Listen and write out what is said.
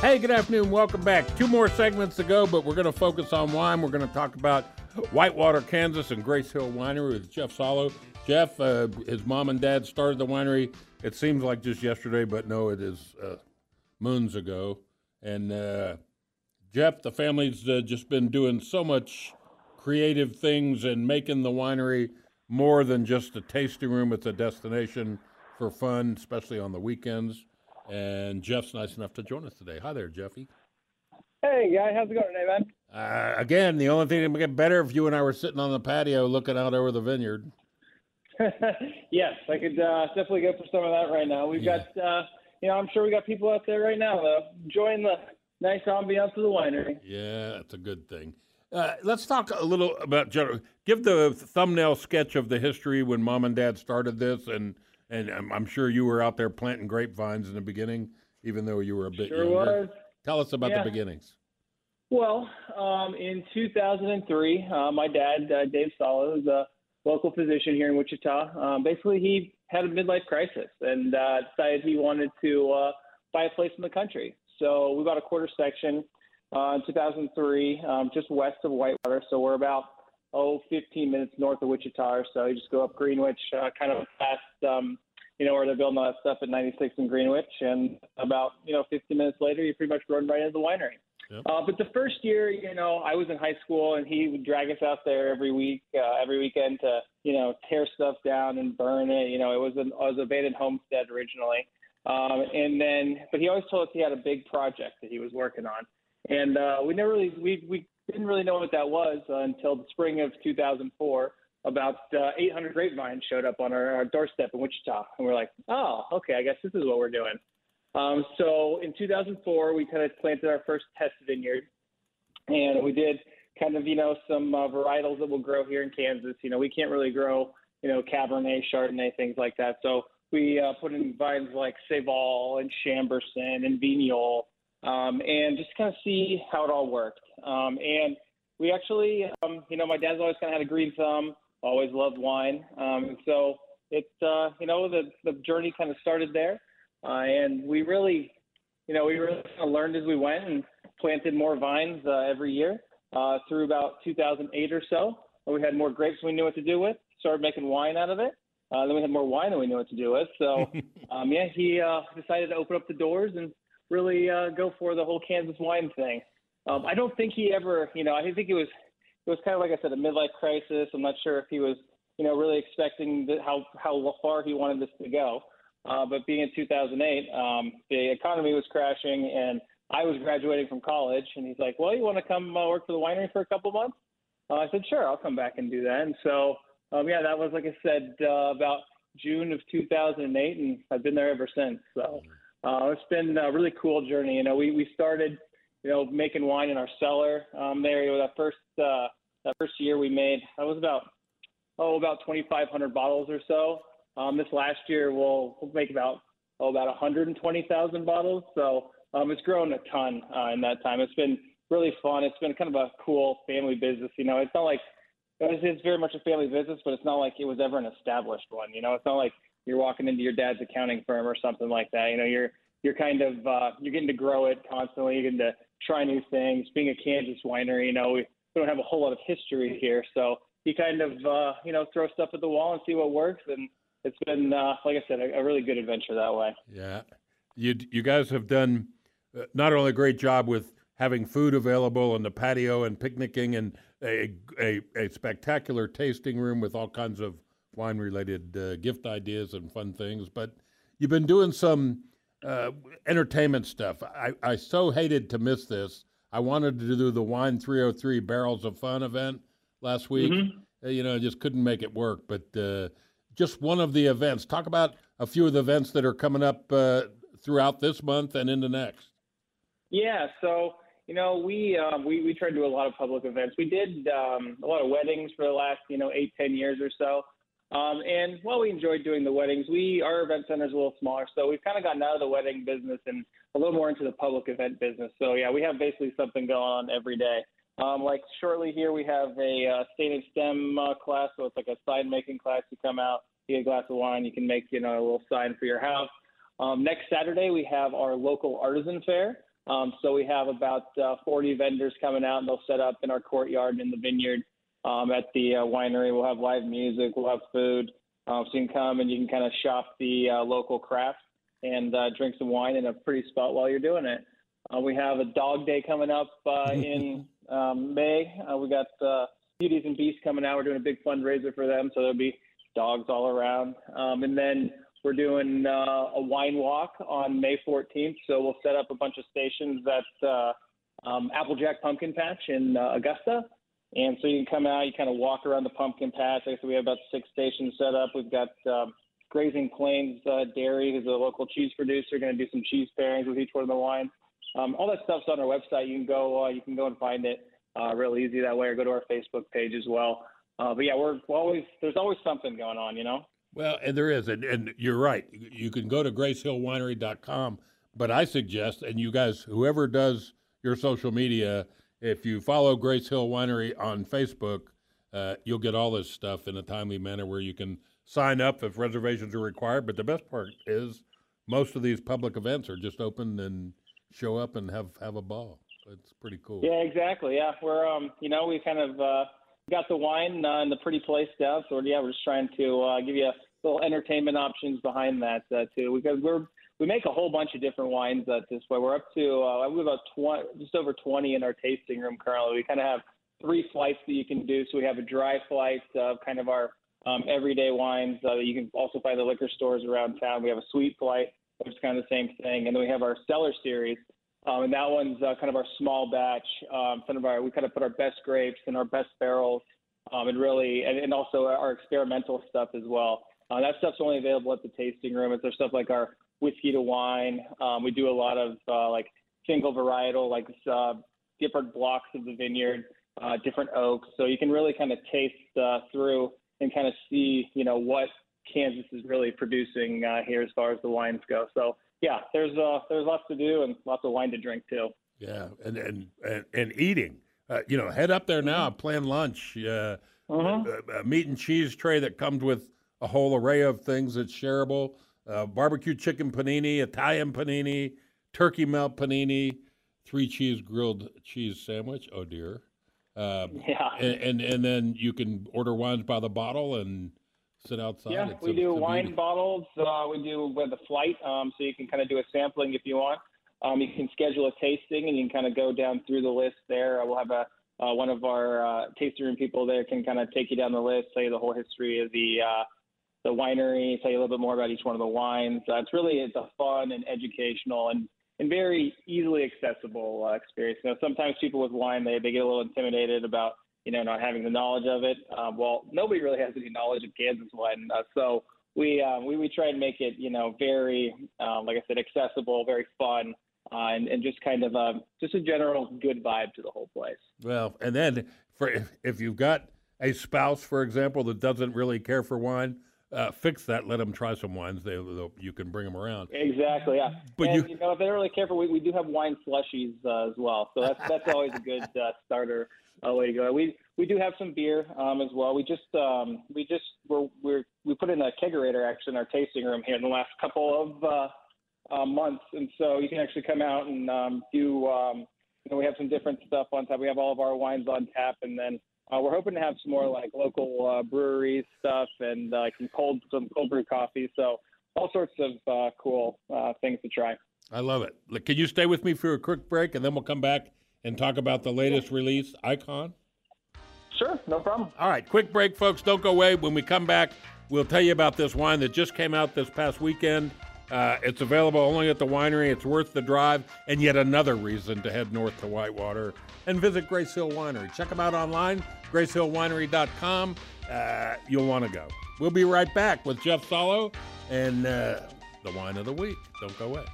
Hey, good afternoon. Welcome back. Two more segments to go, but we're going to focus on wine. We're going to talk about Whitewater, Kansas, and Grace Hill Winery with Jeff Sollo. Jeff, uh, his mom and dad started the winery. It seems like just yesterday, but no, it is uh, moons ago. And uh, Jeff, the family's uh, just been doing so much creative things and making the winery more than just a tasting room. It's a destination for fun, especially on the weekends. And Jeff's nice enough to join us today. Hi there, Jeffy. Hey, guy, how's it going today, man? Uh, again, the only thing that would get better if you and I were sitting on the patio looking out over the vineyard. yes, I could uh, definitely go for some of that right now. We've yeah. got, uh, you know, I'm sure we got people out there right now though, enjoying the nice ambiance of the winery. Yeah, that's a good thing. Uh, let's talk a little about general. Give the thumbnail sketch of the history when mom and dad started this, and and I'm, I'm, sure you were out there planting grapevines in the beginning, even though you were a bit sure younger. Was. Tell us about yeah. the beginnings. Well, um, in 2003, uh, my dad, uh, Dave Sollo, is a local physician here in Wichita. Um, basically, he had a midlife crisis and uh, decided he wanted to uh, buy a place in the country. So we bought a quarter section uh, in 2003, um, just west of Whitewater. So we're about oh 15 minutes north of Wichita or so. You just go up Greenwich, uh, kind of past um, you know where they're building all that stuff at 96 in Greenwich, and about you know 15 minutes later, you pretty much run right into the winery. Yep. Uh, but the first year, you know, I was in high school, and he would drag us out there every week, uh, every weekend to, you know, tear stuff down and burn it. You know, it was an it was a abandoned homestead originally, um, and then, but he always told us he had a big project that he was working on, and uh, we never really we we didn't really know what that was uh, until the spring of 2004. About uh, 800 grapevines showed up on our, our doorstep in Wichita, and we're like, oh, okay, I guess this is what we're doing. Um, so in 2004, we kind of planted our first test vineyard, and we did kind of you know some uh, varietals that will grow here in Kansas. You know, we can't really grow you know Cabernet, Chardonnay, things like that. So we uh, put in vines like Seyval and Chambourcin and Vignoles, um, and just kind of see how it all worked. Um, and we actually, um, you know, my dad's always kind of had a green thumb, always loved wine, um, and so it, uh, you know, the the journey kind of started there. Uh, and we really, you know, we really kind of learned as we went and planted more vines uh, every year uh, through about 2008 or so. We had more grapes we knew what to do with. Started making wine out of it. Uh, then we had more wine than we knew what to do with. So, um, yeah, he uh, decided to open up the doors and really uh, go for the whole Kansas wine thing. Um, I don't think he ever, you know, I think it was it was kind of like I said, a midlife crisis. I'm not sure if he was, you know, really expecting the, how how far he wanted this to go. Uh, but being in 2008, um, the economy was crashing, and I was graduating from college. And he's like, "Well, you want to come uh, work for the winery for a couple months?" Uh, I said, "Sure, I'll come back and do that." And so, um, yeah, that was like I said uh, about June of 2008, and I've been there ever since. So uh, it's been a really cool journey. You know, we we started, you know, making wine in our cellar um, there. You know, that first uh, that first year we made that was about oh about 2,500 bottles or so. Um, this last year, we'll, we'll make about oh, about 120,000 bottles. So um, it's grown a ton uh, in that time. It's been really fun. It's been kind of a cool family business. You know, it's not like it's, it's very much a family business, but it's not like it was ever an established one. You know, it's not like you're walking into your dad's accounting firm or something like that. You know, you're you're kind of uh, you're getting to grow it constantly. You're getting to try new things. Being a Kansas winery, you know, we, don't have a whole lot of history here, so you kind of uh, you know throw stuff at the wall and see what works and it's been uh, like I said, a, a, really good adventure that way. Yeah, you you guys have done uh, not only a great job with having food available on the patio and picnicking and a a, a spectacular tasting room with all kinds of wine related uh, gift ideas and fun things, but you've been doing some uh, entertainment stuff. I, I so hated to miss this. I wanted to do the Wine 303 Barrels of Fun event last week. Mm-hmm. Uh, you know, I just couldn't make it work, but uh, just one of the events. Talk about a few of the events that are coming up uh, throughout this month and into next. Yeah, so you know we um, we we try to do a lot of public events. We did um, a lot of weddings for the last you know eight ten years or so. Um, and while we enjoyed doing the weddings, we our event center is a little smaller, so we've kind of gotten out of the wedding business and a little more into the public event business. So yeah, we have basically something going on every day. Um, like shortly here, we have a uh, state STEM uh, class, so it's like a sign making class. You come out, you get a glass of wine, you can make you know a little sign for your house. Um, next Saturday, we have our local artisan fair. Um, so we have about uh, 40 vendors coming out, and they'll set up in our courtyard and in the vineyard um, at the uh, winery. We'll have live music, we'll have food, um, so you can come and you can kind of shop the uh, local craft and uh, drink some wine in a pretty spot while you're doing it. Uh, we have a dog day coming up uh, in um, May. Uh, we got uh, Beauties and Beasts coming out. We're doing a big fundraiser for them, so there'll be dogs all around. Um, and then we're doing uh, a wine walk on May 14th. So we'll set up a bunch of stations at uh, um, Applejack Pumpkin Patch in uh, Augusta. And so you can come out, you kind of walk around the pumpkin patch. Like I said, we have about six stations set up. We've got um, Grazing Plains uh, Dairy, who's a local cheese producer, going to do some cheese pairings with each one of the wines. Um, all that stuff's on our website. You can go, uh, you can go and find it uh, real easy that way, or go to our Facebook page as well. Uh, but yeah, we're, always there's always something going on, you know. Well, and there is, and, and you're right. You can go to gracehillwinery.com, but I suggest, and you guys, whoever does your social media, if you follow Grace Hill Winery on Facebook, uh, you'll get all this stuff in a timely manner where you can sign up if reservations are required. But the best part is most of these public events are just open and show up and have have a ball. It's pretty cool. Yeah, exactly. Yeah, we're um, you know, we kind of uh, got the wine uh, and the pretty place down. So yeah, we're just trying to uh, give you a little entertainment options behind that uh, too. Because we're we make a whole bunch of different wines at this point. We're up to uh, we about 20, just over 20 in our tasting room currently. We kind of have three flights that you can do. So we have a dry flight of kind of our um, everyday wines. Uh, you can also find the liquor stores around town. We have a sweet flight, which is kind of the same thing, and then we have our cellar series. Um, and that one's uh, kind of our small batch. Um, some of our we kind of put our best grapes and our best barrels, um, and really, and, and also our experimental stuff as well. Uh, that stuff's only available at the tasting room. It's our stuff like our whiskey to wine. Um, we do a lot of uh, like single varietal, like uh, different blocks of the vineyard, uh, different oaks. So you can really kind of taste uh, through and kind of see, you know, what Kansas is really producing uh, here as far as the wines go. So yeah, there's uh, there's lots to do and lots of wine to drink too. Yeah, and and and, and eating. Uh, you know, head up there now, mm-hmm. plan lunch. Uh, mm-hmm. a, a meat and cheese tray that comes with a whole array of things that's shareable. Uh, barbecue chicken panini, Italian panini, turkey melt panini, three cheese grilled cheese sandwich. Oh dear. Um, yeah. And, and, and then you can order wines by the bottle and sit outside. Yeah, it's we a, do wine beauty. bottles. Uh, we do with a flight, um, so you can kind of do a sampling if you want. Um, you can schedule a tasting, and you can kind of go down through the list there. We'll have a uh, one of our uh, tasting room people there can kind of take you down the list, tell you the whole history of the uh, the winery, tell you a little bit more about each one of the wines. Uh, it's really it's a fun and educational and and very easily accessible uh, experience. You know, sometimes people with wine they they get a little intimidated about you know, not having the knowledge of it. Um, well, nobody really has any knowledge of Kansas wine, uh, so we, uh, we we try and make it, you know, very, um, like I said, accessible, very fun, uh, and and just kind of uh, just a general good vibe to the whole place. Well, and then for if, if you've got a spouse, for example, that doesn't really care for wine. Uh, fix that. Let them try some wines. They, you can bring them around. Exactly. Yeah. But and, you, you know, if they don't really careful, we, we do have wine slushies uh, as well. So that's that's always a good uh, starter a way to go. We we do have some beer um, as well. We just um, we just we're, we're we put in a kegerator actually in our tasting room here in the last couple of uh, uh, months, and so you can actually come out and um, do. Um, you know, we have some different stuff on tap. We have all of our wines on tap, and then uh, we're hoping to have some more like local uh, breweries stuff and uh, some cold some cold brew coffee. So all sorts of uh, cool uh, things to try. I love it. Look, can you stay with me for a quick break, and then we'll come back and talk about the latest release, Icon? Sure, no problem. All right, quick break, folks. Don't go away. When we come back, we'll tell you about this wine that just came out this past weekend. Uh, it's available only at the winery. It's worth the drive, and yet another reason to head north to Whitewater and visit Grace Hill Winery. Check them out online, gracehillwinery.com. Uh, you'll want to go. We'll be right back with Jeff Sollo and uh, the wine of the week. Don't go away.